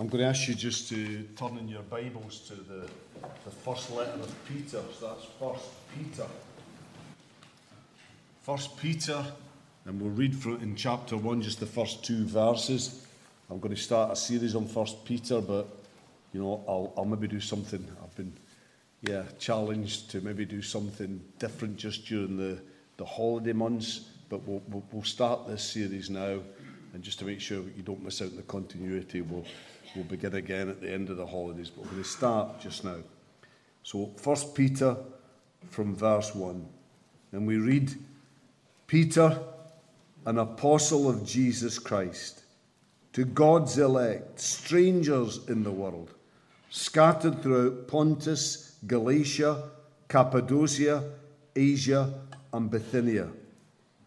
I'm going to ask you just to turn in your Bibles to the, the first letter of Peter. So that's First Peter. First Peter, and we'll read from in chapter one just the first two verses. I'm going to start a series on First Peter, but you know I'll, I'll maybe do something. I've been yeah challenged to maybe do something different just during the, the holiday months. But we'll, we'll, we'll start this series now, and just to make sure you don't miss out on the continuity, we'll We'll begin again at the end of the holidays, but we're going to start just now. So, First Peter from verse 1. And we read Peter, an apostle of Jesus Christ, to God's elect, strangers in the world, scattered throughout Pontus, Galatia, Cappadocia, Asia, and Bithynia,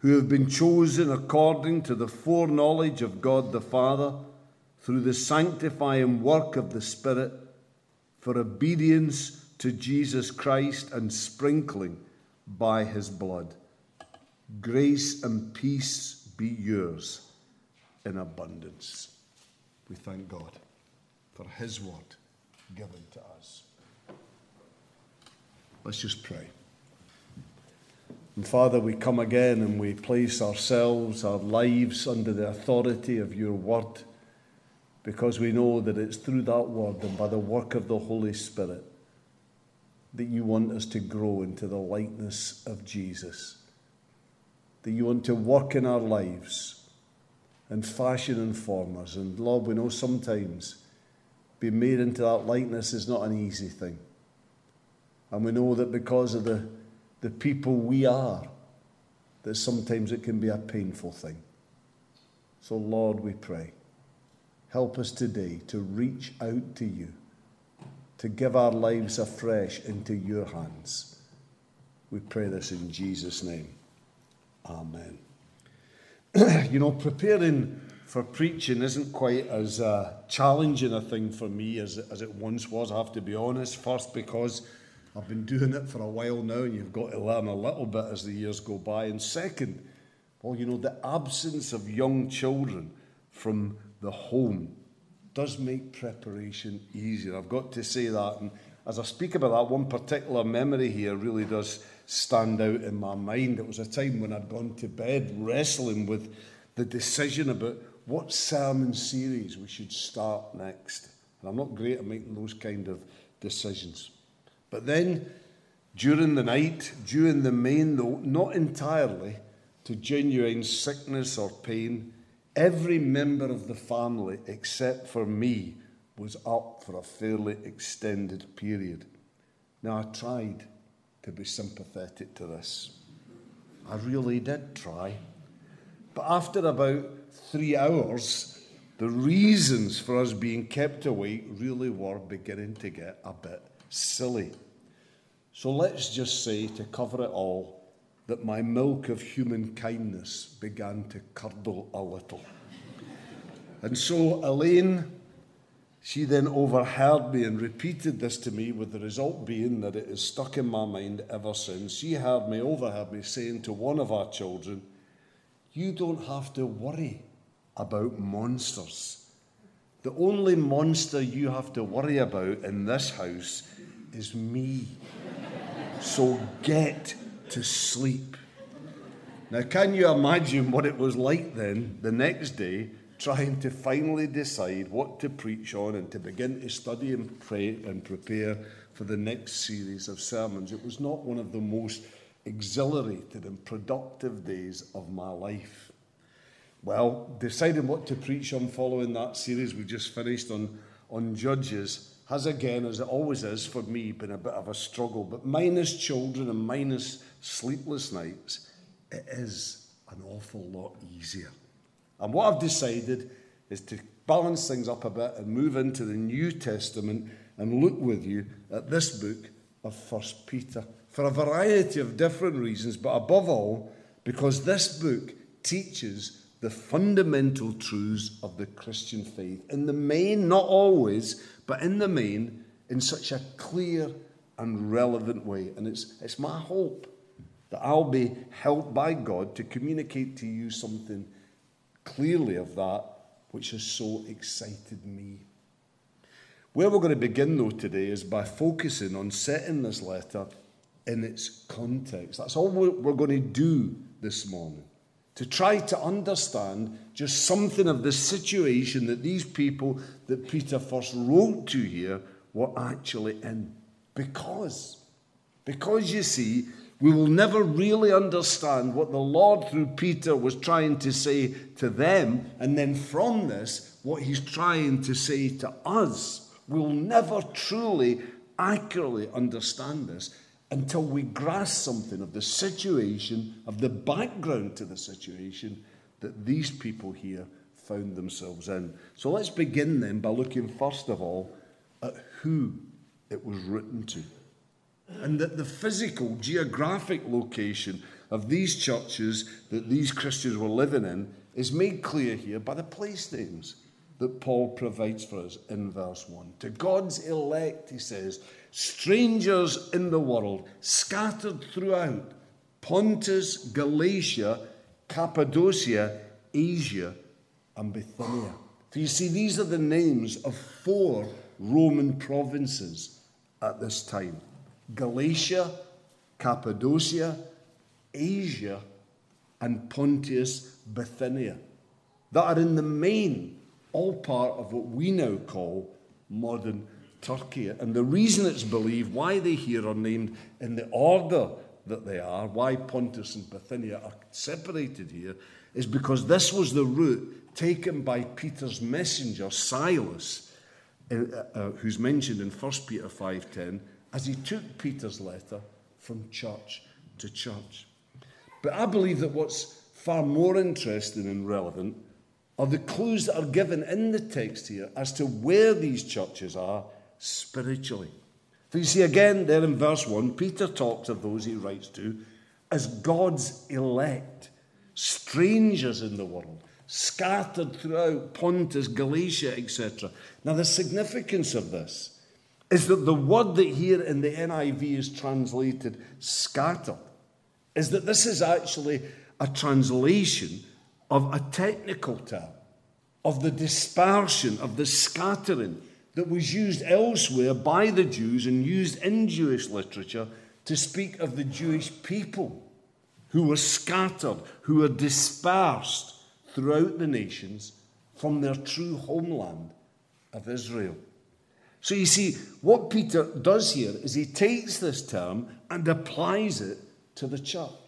who have been chosen according to the foreknowledge of God the Father through the sanctifying work of the Spirit for obedience to Jesus Christ and sprinkling by his blood. Grace and peace be yours in abundance. We thank God for his word given to us. Let's just pray. And Father, we come again and we place ourselves, our lives under the authority of your word because we know that it's through that word and by the work of the Holy Spirit that you want us to grow into the likeness of Jesus. That you want to work in our lives and fashion and form us. And Lord, we know sometimes being made into that likeness is not an easy thing. And we know that because of the, the people we are, that sometimes it can be a painful thing. So, Lord, we pray Help us today to reach out to you, to give our lives afresh into your hands. We pray this in Jesus' name. Amen. you know, preparing for preaching isn't quite as uh, challenging a thing for me as, as it once was, I have to be honest. First, because I've been doing it for a while now, and you've got to learn a little bit as the years go by. And second, well, you know, the absence of young children from the home does make preparation easier. I've got to say that. And as I speak about that, one particular memory here really does stand out in my mind. It was a time when I'd gone to bed wrestling with the decision about what sermon series we should start next. And I'm not great at making those kind of decisions. But then, during the night, during the main, though not entirely, to genuine sickness or pain, Every member of the family, except for me, was up for a fairly extended period. Now, I tried to be sympathetic to this. I really did try. But after about three hours, the reasons for us being kept awake really were beginning to get a bit silly. So let's just say, to cover it all, that my milk of human kindness began to curdle a little. And so Elaine, she then overheard me and repeated this to me, with the result being that it is stuck in my mind ever since. She heard me, overheard me saying to one of our children, You don't have to worry about monsters. The only monster you have to worry about in this house is me. So get to sleep. Now, can you imagine what it was like then, the next day, trying to finally decide what to preach on and to begin to study and pray and prepare for the next series of sermons? It was not one of the most exhilarated and productive days of my life. Well, deciding what to preach on following that series we just finished on, on Judges has again, as it always is for me, been a bit of a struggle. But minus children and minus sleepless nights, it is an awful lot easier. And what I've decided is to balance things up a bit and move into the New Testament and look with you at this book of First Peter for a variety of different reasons, but above all, because this book teaches the fundamental truths of the Christian faith. In the main, not always, but in the main, in such a clear and relevant way. And it's, it's my hope that I'll be helped by God to communicate to you something clearly of that which has so excited me. Where we're going to begin, though, today is by focusing on setting this letter in its context. That's all we're going to do this morning. To try to understand just something of the situation that these people that Peter first wrote to here were actually in. Because, because you see, we will never really understand what the Lord through Peter was trying to say to them, and then from this, what he's trying to say to us. We'll never truly, accurately understand this until we grasp something of the situation, of the background to the situation that these people here found themselves in. So let's begin then by looking first of all at who it was written to. And that the physical, geographic location of these churches that these Christians were living in is made clear here by the place names that Paul provides for us in verse 1. To God's elect, he says, strangers in the world, scattered throughout Pontus, Galatia, Cappadocia, Asia, and Bithynia. For you see, these are the names of four Roman provinces at this time Galatia, Cappadocia, Asia, and Pontus, Bithynia, that are in the main all part of what we now call modern Turkey. And the reason it's believed, why they here are named in the order that they are, why Pontus and Bithynia are separated here, is because this was the route taken by Peter's messenger, Silas, uh, uh, who's mentioned in 1 Peter 5.10, as he took Peter's letter from church to church. But I believe that what's far more interesting and relevant are the clues that are given in the text here as to where these churches are spiritually. For you see, again, there in verse 1, Peter talks of those he writes to as God's elect, strangers in the world, scattered throughout Pontus, Galatia, etc. Now, the significance of this is that the word that here in the NIV is translated scattered is that this is actually a translation of a technical term, of the dispersion, of the scattering that was used elsewhere by the Jews and used in Jewish literature to speak of the Jewish people who were scattered, who were dispersed throughout the nations from their true homeland of Israel. So you see, what Peter does here is he takes this term and applies it to the church.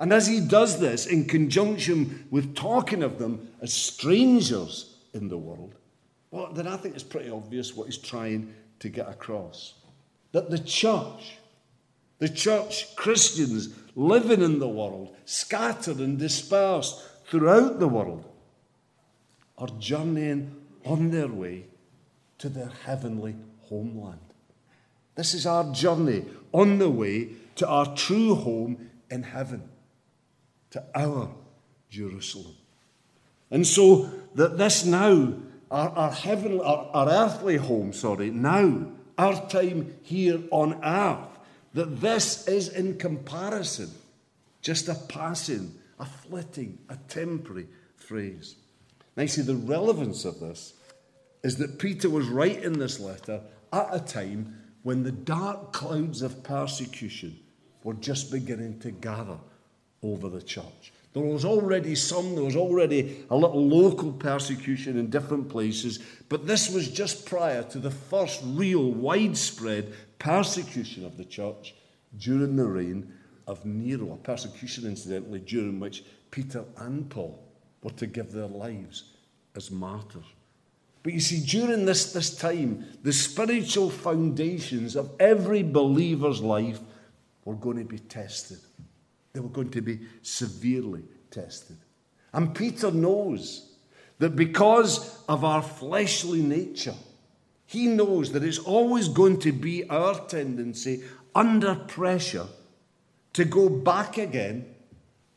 And as he does this in conjunction with talking of them as strangers in the world, well, then I think it's pretty obvious what he's trying to get across. That the church, the church Christians living in the world, scattered and dispersed throughout the world, are journeying on their way to their heavenly homeland. This is our journey on the way to our true home in heaven to our Jerusalem. And so that this now, our, our heavenly, our, our earthly home, sorry, now, our time here on earth, that this is in comparison just a passing, a flitting, a temporary phrase. Now, you see, the relevance of this is that Peter was writing this letter at a time when the dark clouds of persecution were just beginning to gather over the church. There was already some, there was already a little local persecution in different places, but this was just prior to the first real widespread persecution of the church during the reign of Nero, a persecution, incidentally, during which Peter and Paul were to give their lives as martyrs. But you see, during this, this time, the spiritual foundations of every believer's life were going to be tested. They were going to be severely tested. And Peter knows that because of our fleshly nature, he knows that it's always going to be our tendency under pressure to go back again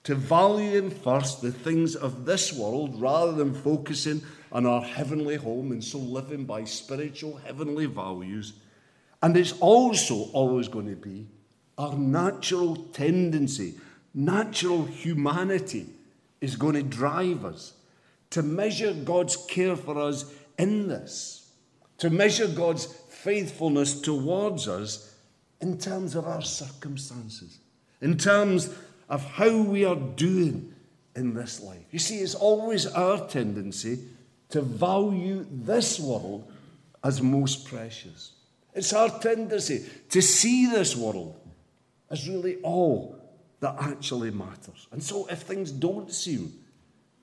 to valuing first the things of this world rather than focusing on our heavenly home and so living by spiritual heavenly values. And it's also always going to be our natural tendency, natural humanity is going to drive us to measure God's care for us in this, to measure God's faithfulness towards us in terms of our circumstances, in terms of how we are doing in this life. You see, it's always our tendency to value this world as most precious. It's our tendency to see this world as really all that actually matters. And so, if things don't seem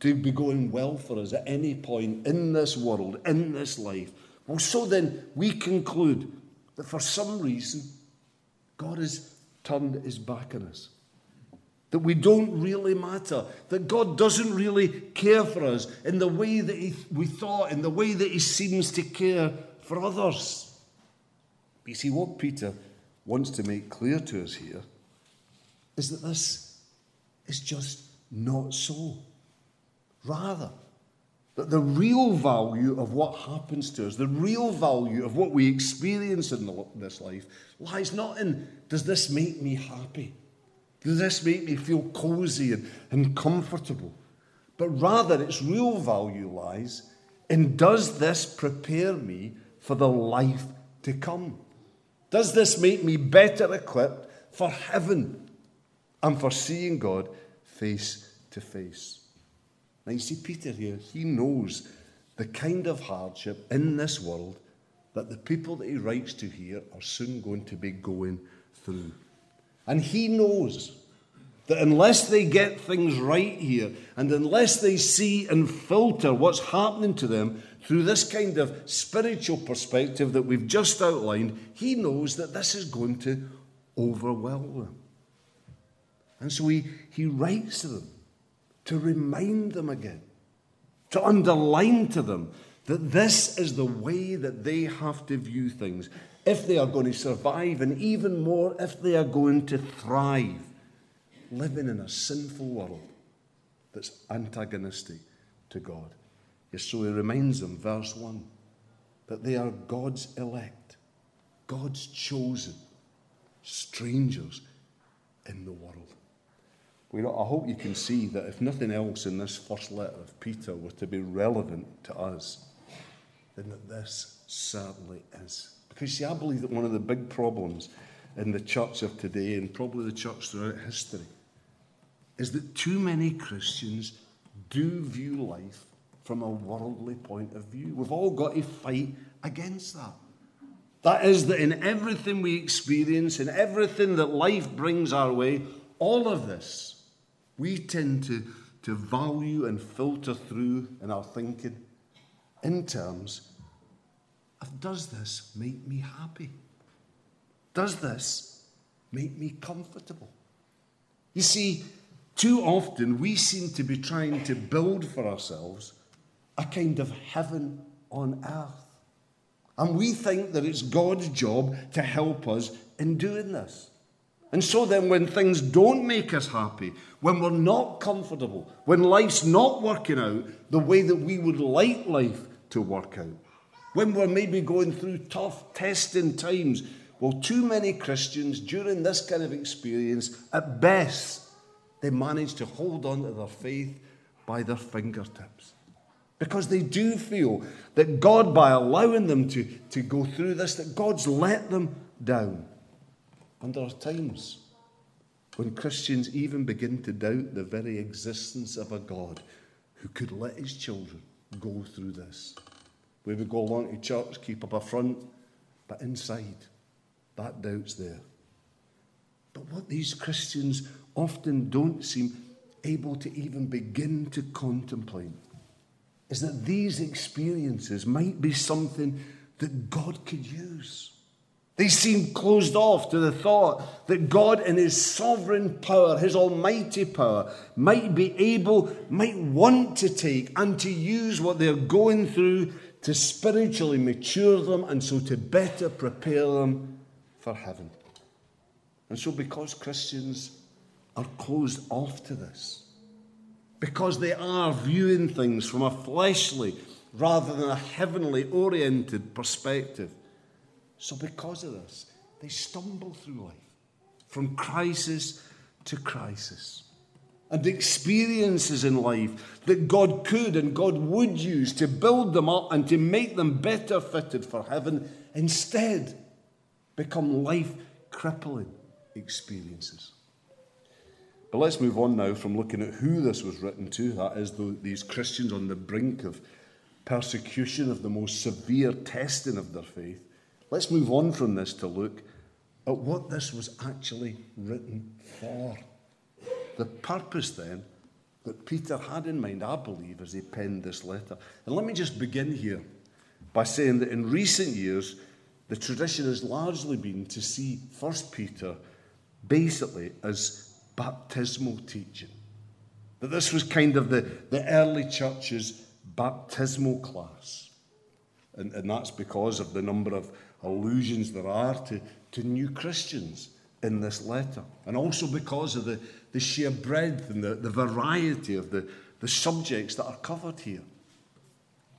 to be going well for us at any point in this world, in this life, well, so then we conclude that for some reason God has turned his back on us. That we don't really matter. That God doesn't really care for us in the way that he, we thought, in the way that He seems to care for others. You see, what Peter wants to make clear to us here is that this is just not so. Rather, that the real value of what happens to us, the real value of what we experience in this life, lies not in does this make me happy? Does this make me feel cozy and, and comfortable? But rather, its real value lies in does this prepare me for the life to come? Does this make me better equipped for heaven and for seeing God face to face? Now, you see, Peter here, he knows the kind of hardship in this world that the people that he writes to here are soon going to be going through. And he knows that unless they get things right here, and unless they see and filter what's happening to them through this kind of spiritual perspective that we've just outlined, he knows that this is going to overwhelm them. And so he, he writes to them to remind them again, to underline to them that this is the way that they have to view things if they are going to survive, and even more if they are going to thrive, living in a sinful world that's antagonistic to God. So he reminds them, verse 1, that they are God's elect, God's chosen, strangers in the world. You know, I hope you can see that if nothing else in this first letter of Peter were to be relevant to us, then that this certainly is. Because, see, I believe that one of the big problems in the church of today, and probably the church throughout history, is that too many Christians do view life from a worldly point of view. We've all got to fight against that. That is, that in everything we experience, in everything that life brings our way, all of this, we tend to, to value and filter through in our thinking in terms of does this make me happy? Does this make me comfortable? You see, too often we seem to be trying to build for ourselves a kind of heaven on earth. And we think that it's God's job to help us in doing this. And so then, when things don't make us happy, when we're not comfortable, when life's not working out the way that we would like life to work out, when we're maybe going through tough, testing times, well, too many Christians during this kind of experience, at best, they manage to hold on to their faith by their fingertips. Because they do feel that God, by allowing them to, to go through this, that God's let them down. And there are times when Christians even begin to doubt the very existence of a God who could let his children go through this. We would go along to church, keep up a front, but inside, that doubt's there. But what these Christians often don't seem able to even begin to contemplate is that these experiences might be something that God could use. They seem closed off to the thought that God, in His sovereign power, His almighty power, might be able, might want to take and to use what they're going through to spiritually mature them and so to better prepare them for heaven. And so, because Christians are closed off to this, because they are viewing things from a fleshly rather than a heavenly oriented perspective. So, because of this, they stumble through life from crisis to crisis. and experiences in life that God could and God would use to build them up and to make them better fitted for heaven instead become life crippling experiences. But let's move on now from looking at who this was written to, that is, these Christians on the brink of persecution, of the most severe testing of their faith. Let's move on from this to look at what this was actually written for. The purpose then that Peter had in mind, I believe, as he penned this letter. And let me just begin here by saying that in recent years, the tradition has largely been to see First Peter basically as baptismal teaching. That this was kind of the, the early church's baptismal class. And, and that's because of the number of allusions there are to, to new Christians in this letter. And also because of the, the sheer breadth and the, the variety of the, the subjects that are covered here.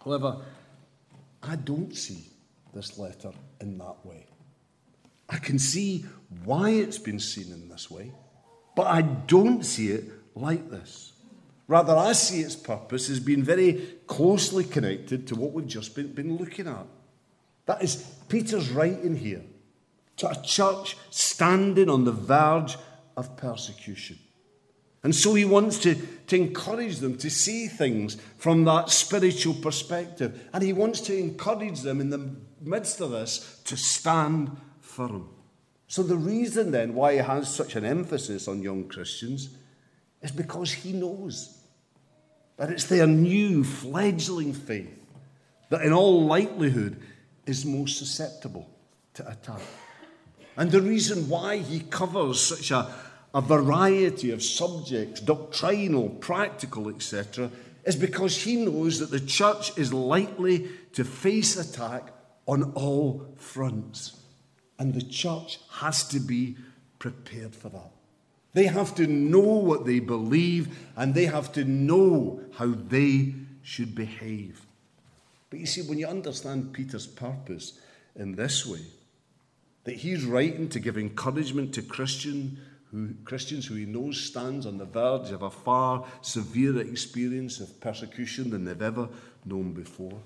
However, I don't see this letter in that way. I can see why it's been seen in this way, but I don't see it like this. Rather, I see its purpose as being very closely connected to what we've just been, been looking at. That is Peter's writing here to a church standing on the verge of persecution. And so he wants to, to encourage them to see things from that spiritual perspective. And he wants to encourage them in the midst of this to stand firm. So, the reason then why he has such an emphasis on young Christians is because he knows that it's their new fledgling faith that, in all likelihood, is most susceptible to attack. And the reason why he covers such a, a variety of subjects, doctrinal, practical, etc., is because he knows that the church is likely to face attack on all fronts. And the church has to be prepared for that. They have to know what they believe and they have to know how they should behave. But you see, when you understand Peter's purpose in this way, that he's writing to give encouragement to Christian who, Christians who he knows stands on the verge of a far severer experience of persecution than they've ever known before.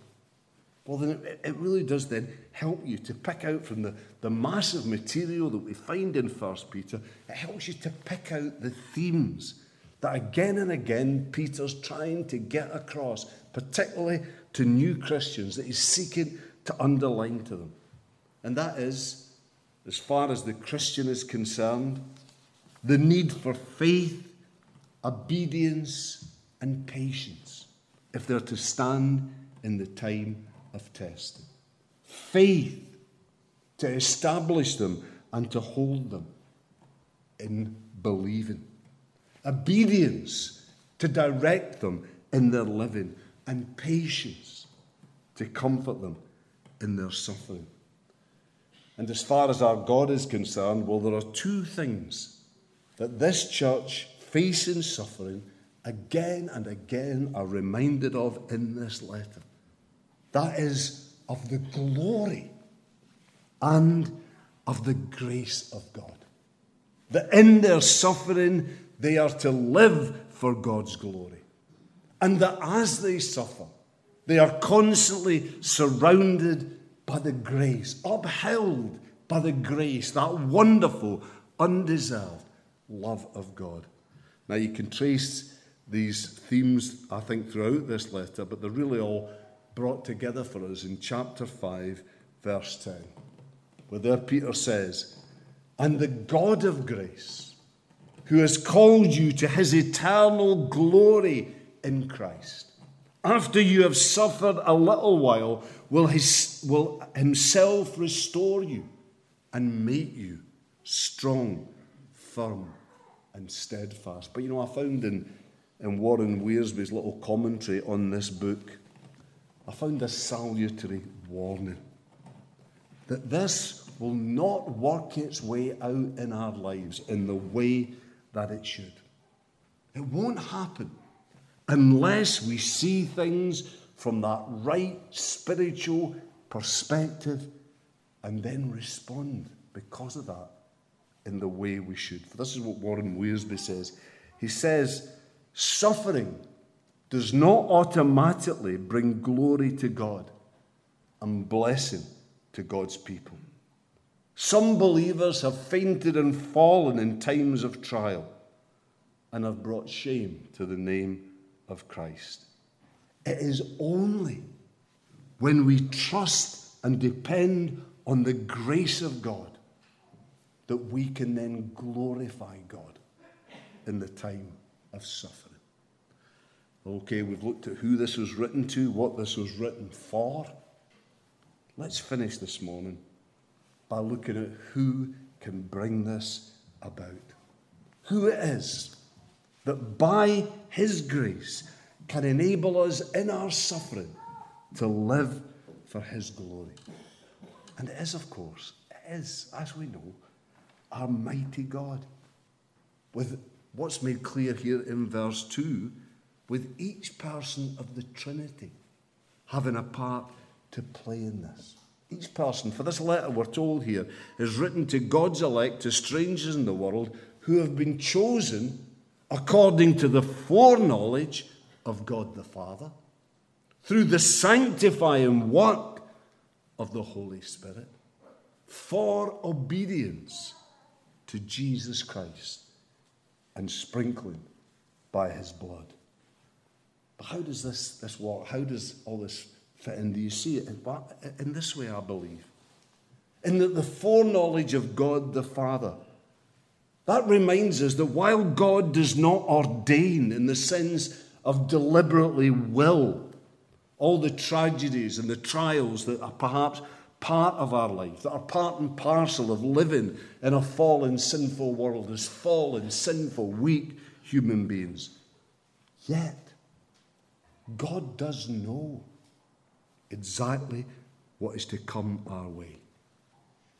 Well, then it, it really does then help you to pick out from the, the massive material that we find in First Peter, it helps you to pick out the themes that again and again Peter's trying to get across, particularly to new Christians, that he's seeking to underline to them. And that is as far as the Christian is concerned, the need for faith, obedience, and patience if they're to stand in the time of testing. Faith to establish them and to hold them in believing. Obedience to direct them in their living. And patience to comfort them in their suffering. And as far as our God is concerned, well, there are two things that this church, facing suffering, again and again are reminded of in this letter. That is of the glory and of the grace of God. That in their suffering, they are to live for God's glory. And that as they suffer, they are constantly surrounded by the grace, upheld by the grace, that wonderful, undeserved love of God. Now, you can trace these themes, I think, throughout this letter, but they're really all brought together for us in chapter 5, verse 10, where there Peter says, And the God of grace, who has called you to his eternal glory in Christ, after you have suffered a little while, will, his, will himself restore you and make you strong, firm, and steadfast. But you know, I found in, in Warren Wiersbe's little commentary on this book, I found a salutary warning that this will not work its way out in our lives in the way that it should. It won't happen unless we see things from that right spiritual perspective and then respond because of that in the way we should. For this is what Warren Wiersbe says. He says, suffering does not automatically bring glory to God and blessing to God's people. Some believers have fainted and fallen in times of trial and have brought shame to the name of Christ. It is only when we trust and depend on the grace of God that we can then glorify God in the time of suffering. Okay, we've looked at who this was written to, what this was written for. Let's finish this morning by looking at who can bring this about. Who it is that by His grace can enable us in our suffering to live for His glory. And it is, of course, it is, as we know, our mighty God. With what's made clear here in verse 2, with each person of the Trinity having a part to play in this. Each person, for this letter, we're told here, is written to God's elect, to strangers in the world who have been chosen according to the foreknowledge of God the Father, through the sanctifying work of the Holy Spirit, for obedience to Jesus Christ and sprinkling by his blood. But how does this, this work? How does all this fit in? Do you see it? In this way, I believe. In that the foreknowledge of God the Father. That reminds us that while God does not ordain in the sense of deliberately will all the tragedies and the trials that are perhaps part of our life, that are part and parcel of living in a fallen, sinful world as fallen, sinful, weak human beings. Yet, God does know exactly what is to come our way.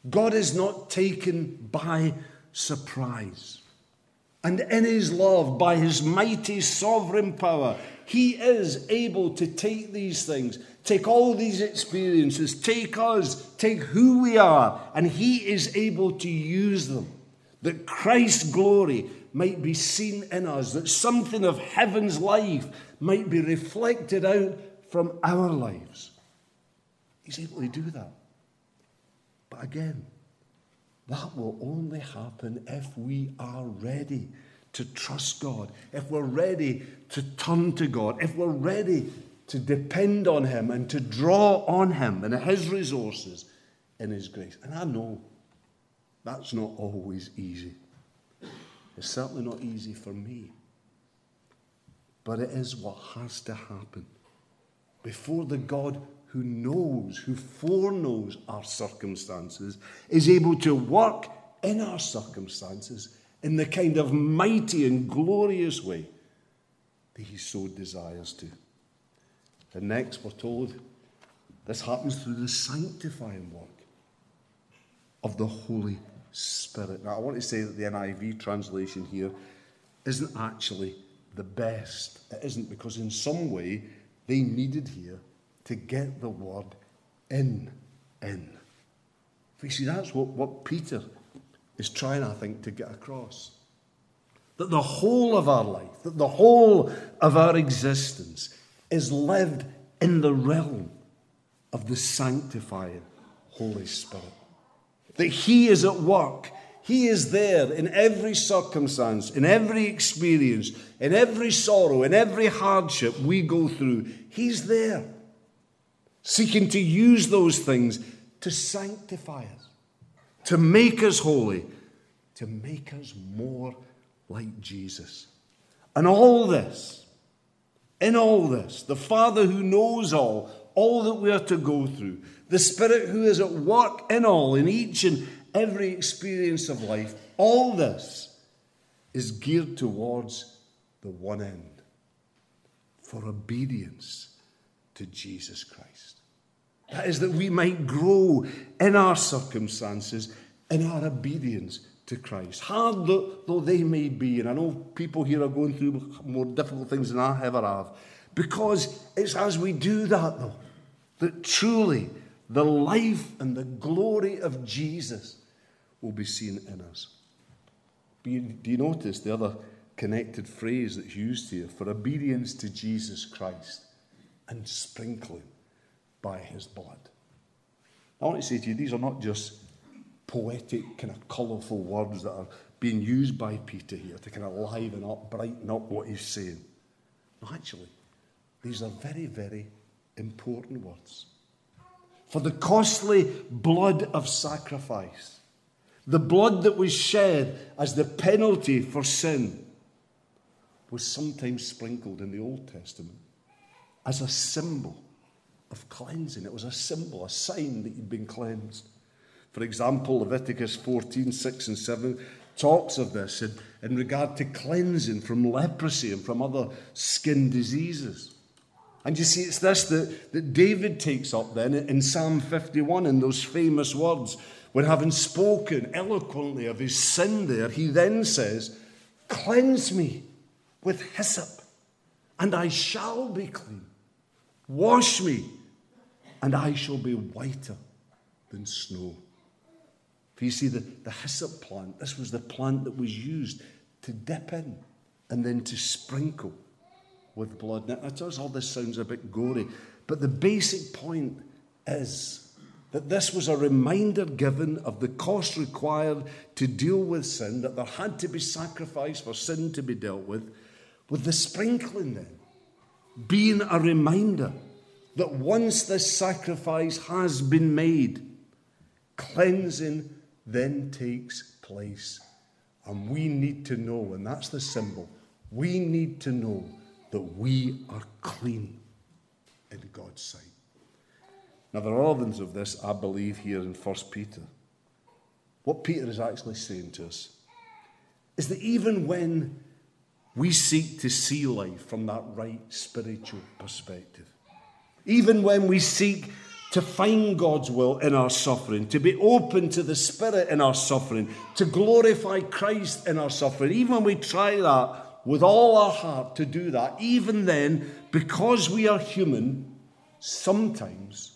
God is not taken by surprise. And in his love, by his mighty sovereign power, he is able to take these things, take all these experiences, take us, take who we are, and he is able to use them. That Christ's glory might be seen in us, that something of heaven's life might be reflected out from our lives. He's able to do that. But again, that will only happen if we are ready to trust God, if we're ready to turn to God, if we're ready to depend on Him and to draw on Him and His resources in His grace. And I know that's not always easy. It's certainly not easy for me. But it is what has to happen before the God who knows, who foreknows our circumstances, is able to work in our circumstances in the kind of mighty and glorious way that he so desires to. And next, we're told this happens through the sanctifying work of the Holy Spirit. Now, I want to say that the NIV translation here isn't actually the best. It isn't because, in some way, they needed here to get the word in, in. You see, that's what, what Peter is trying, I think, to get across. That the whole of our life, that the whole of our existence is lived in the realm of the sanctifying Holy Spirit that He is at work. He is there in every circumstance, in every experience, in every sorrow, in every hardship we go through. He's there, seeking to use those things to sanctify us, to make us holy, to make us more like Jesus. And all this, in all this, the Father who knows all, all that we are to go through, the Spirit who is at work in all, in each and every experience of life, all this is geared towards the one end for obedience to Jesus Christ. That is, that we might grow in our circumstances, in our obedience to Christ. Hard though they may be, and I know people here are going through more difficult things than I ever have, because it's as we do that, though, that truly the life and the glory of Jesus will be seen in us. Do you notice the other connected phrase that's used here for obedience to Jesus Christ and sprinkling by his blood. I want to say to you, these are not just poetic, kind of colourful words that are being used by Peter here to kind of liven up, brighten up what he's saying. No, actually, these are very, very important words. For the costly blood of sacrifice, the blood that was shed as the penalty for sin, was sometimes sprinkled in the Old Testament as a symbol of cleansing. It was a symbol, a sign that you'd been cleansed. For example, Leviticus 14, 6 and 7 talks of this in, in regard to cleansing from leprosy and from other skin diseases. And you see, it's this that, that David takes up then in Psalm 51 in those famous words. When having spoken eloquently of his sin there, he then says, Cleanse me with hyssop, and I shall be clean. Wash me, and I shall be whiter than snow. If you see, the, the hyssop plant, this was the plant that was used to dip in and then to sprinkle with blood. Now, to us, all this sounds a bit gory, but the basic point is that this was a reminder given of the cost required to deal with sin, that there had to be sacrifice for sin to be dealt with, with the sprinkling then being a reminder that once this sacrifice has been made, cleansing then takes place. And we need to know, and that's the symbol, we need to know that we are clean in God's sight. Now, the relevance of this, I believe, here in 1 Peter, what Peter is actually saying to us is that even when we seek to see life from that right spiritual perspective, even when we seek to find God's will in our suffering, to be open to the Spirit in our suffering, to glorify Christ in our suffering. Even when we try that with all our heart to do that, even then, because we are human, sometimes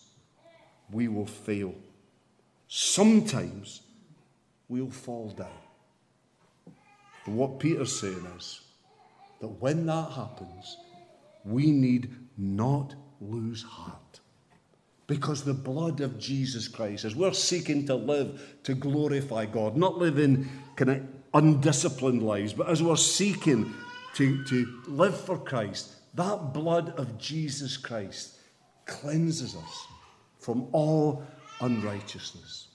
we will fail. Sometimes we'll fall down. But what Peter's saying is that when that happens, we need not lose heart. Because the blood of Jesus Christ, as we're seeking to live to glorify God, not live in kind of undisciplined lives, but as we're seeking to, to live for Christ, that blood of Jesus Christ cleanses us from all unrighteousness.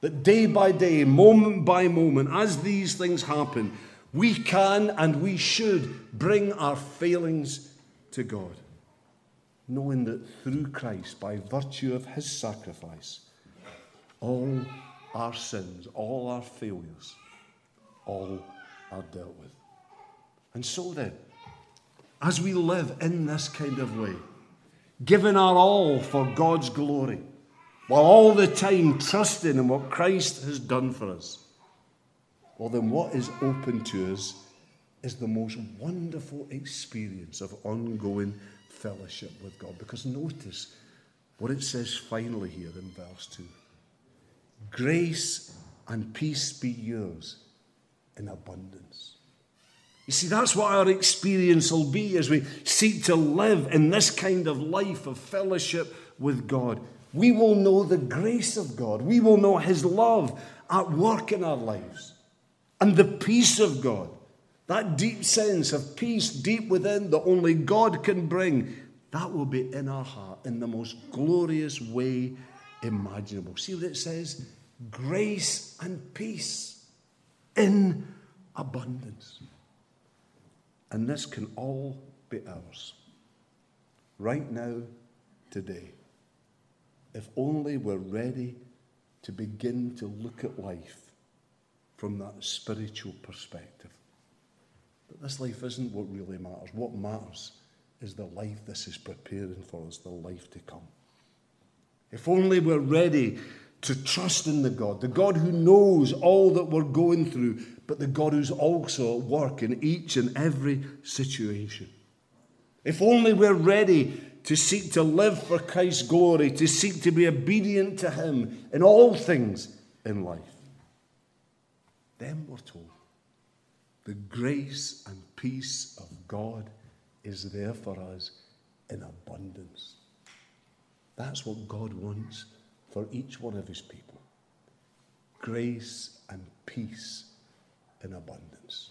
That day by day, moment by moment, as these things happen, we can and we should bring our failings to God knowing that through Christ, by virtue of his sacrifice, all our sins, all our failures, all are dealt with. And so then, as we live in this kind of way, giving our all for God's glory, while all the time trusting in what Christ has done for us, well, then what is open to us is the most wonderful experience of ongoing fellowship with God. Because notice what it says finally here in verse 2 Grace and peace be yours in abundance. You see, that's what our experience will be as we seek to live in this kind of life of fellowship with God. We will know the grace of God. We will know His love at work in our lives. And the peace of God that deep sense of peace deep within that only God can bring, that will be in our heart in the most glorious way imaginable. See what it says? Grace and peace in abundance. And this can all be ours right now, today. If only we're ready to begin to look at life from that spiritual perspective. But this life isn't what really matters. What matters is the life this is preparing for us, the life to come. If only we're ready to trust in the God, the God who knows all that we're going through, but the God who's also at work in each and every situation. If only we're ready to seek to live for Christ's glory, to seek to be obedient to Him in all things in life, then we're told The grace and peace of God is there for us in abundance. That's what God wants for each one of his people grace and peace in abundance.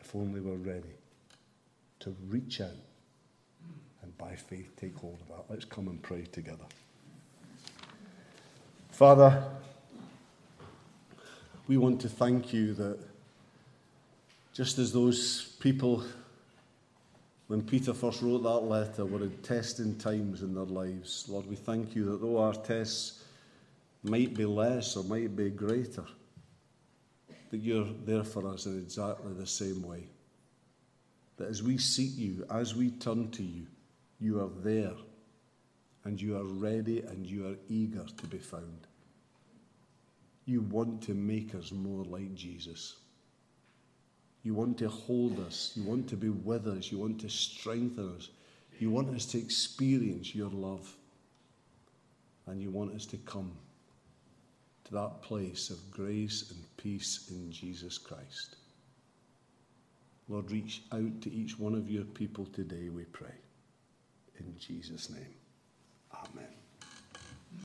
If only we're ready to reach out and by faith take hold of that. Let's come and pray together. Father, we want to thank you that just as those people, when Peter first wrote that letter, were in testing times in their lives, Lord, we thank you that though our tests might be less or might be greater, that you're there for us in exactly the same way. That as we seek you, as we turn to you, you are there and you are ready and you are eager to be found. You want to make us more like Jesus. You want to hold us. You want to be with us. You want to strengthen us. You want us to experience your love. And you want us to come to that place of grace and peace in Jesus Christ. Lord, reach out to each one of your people today, we pray. In Jesus' name.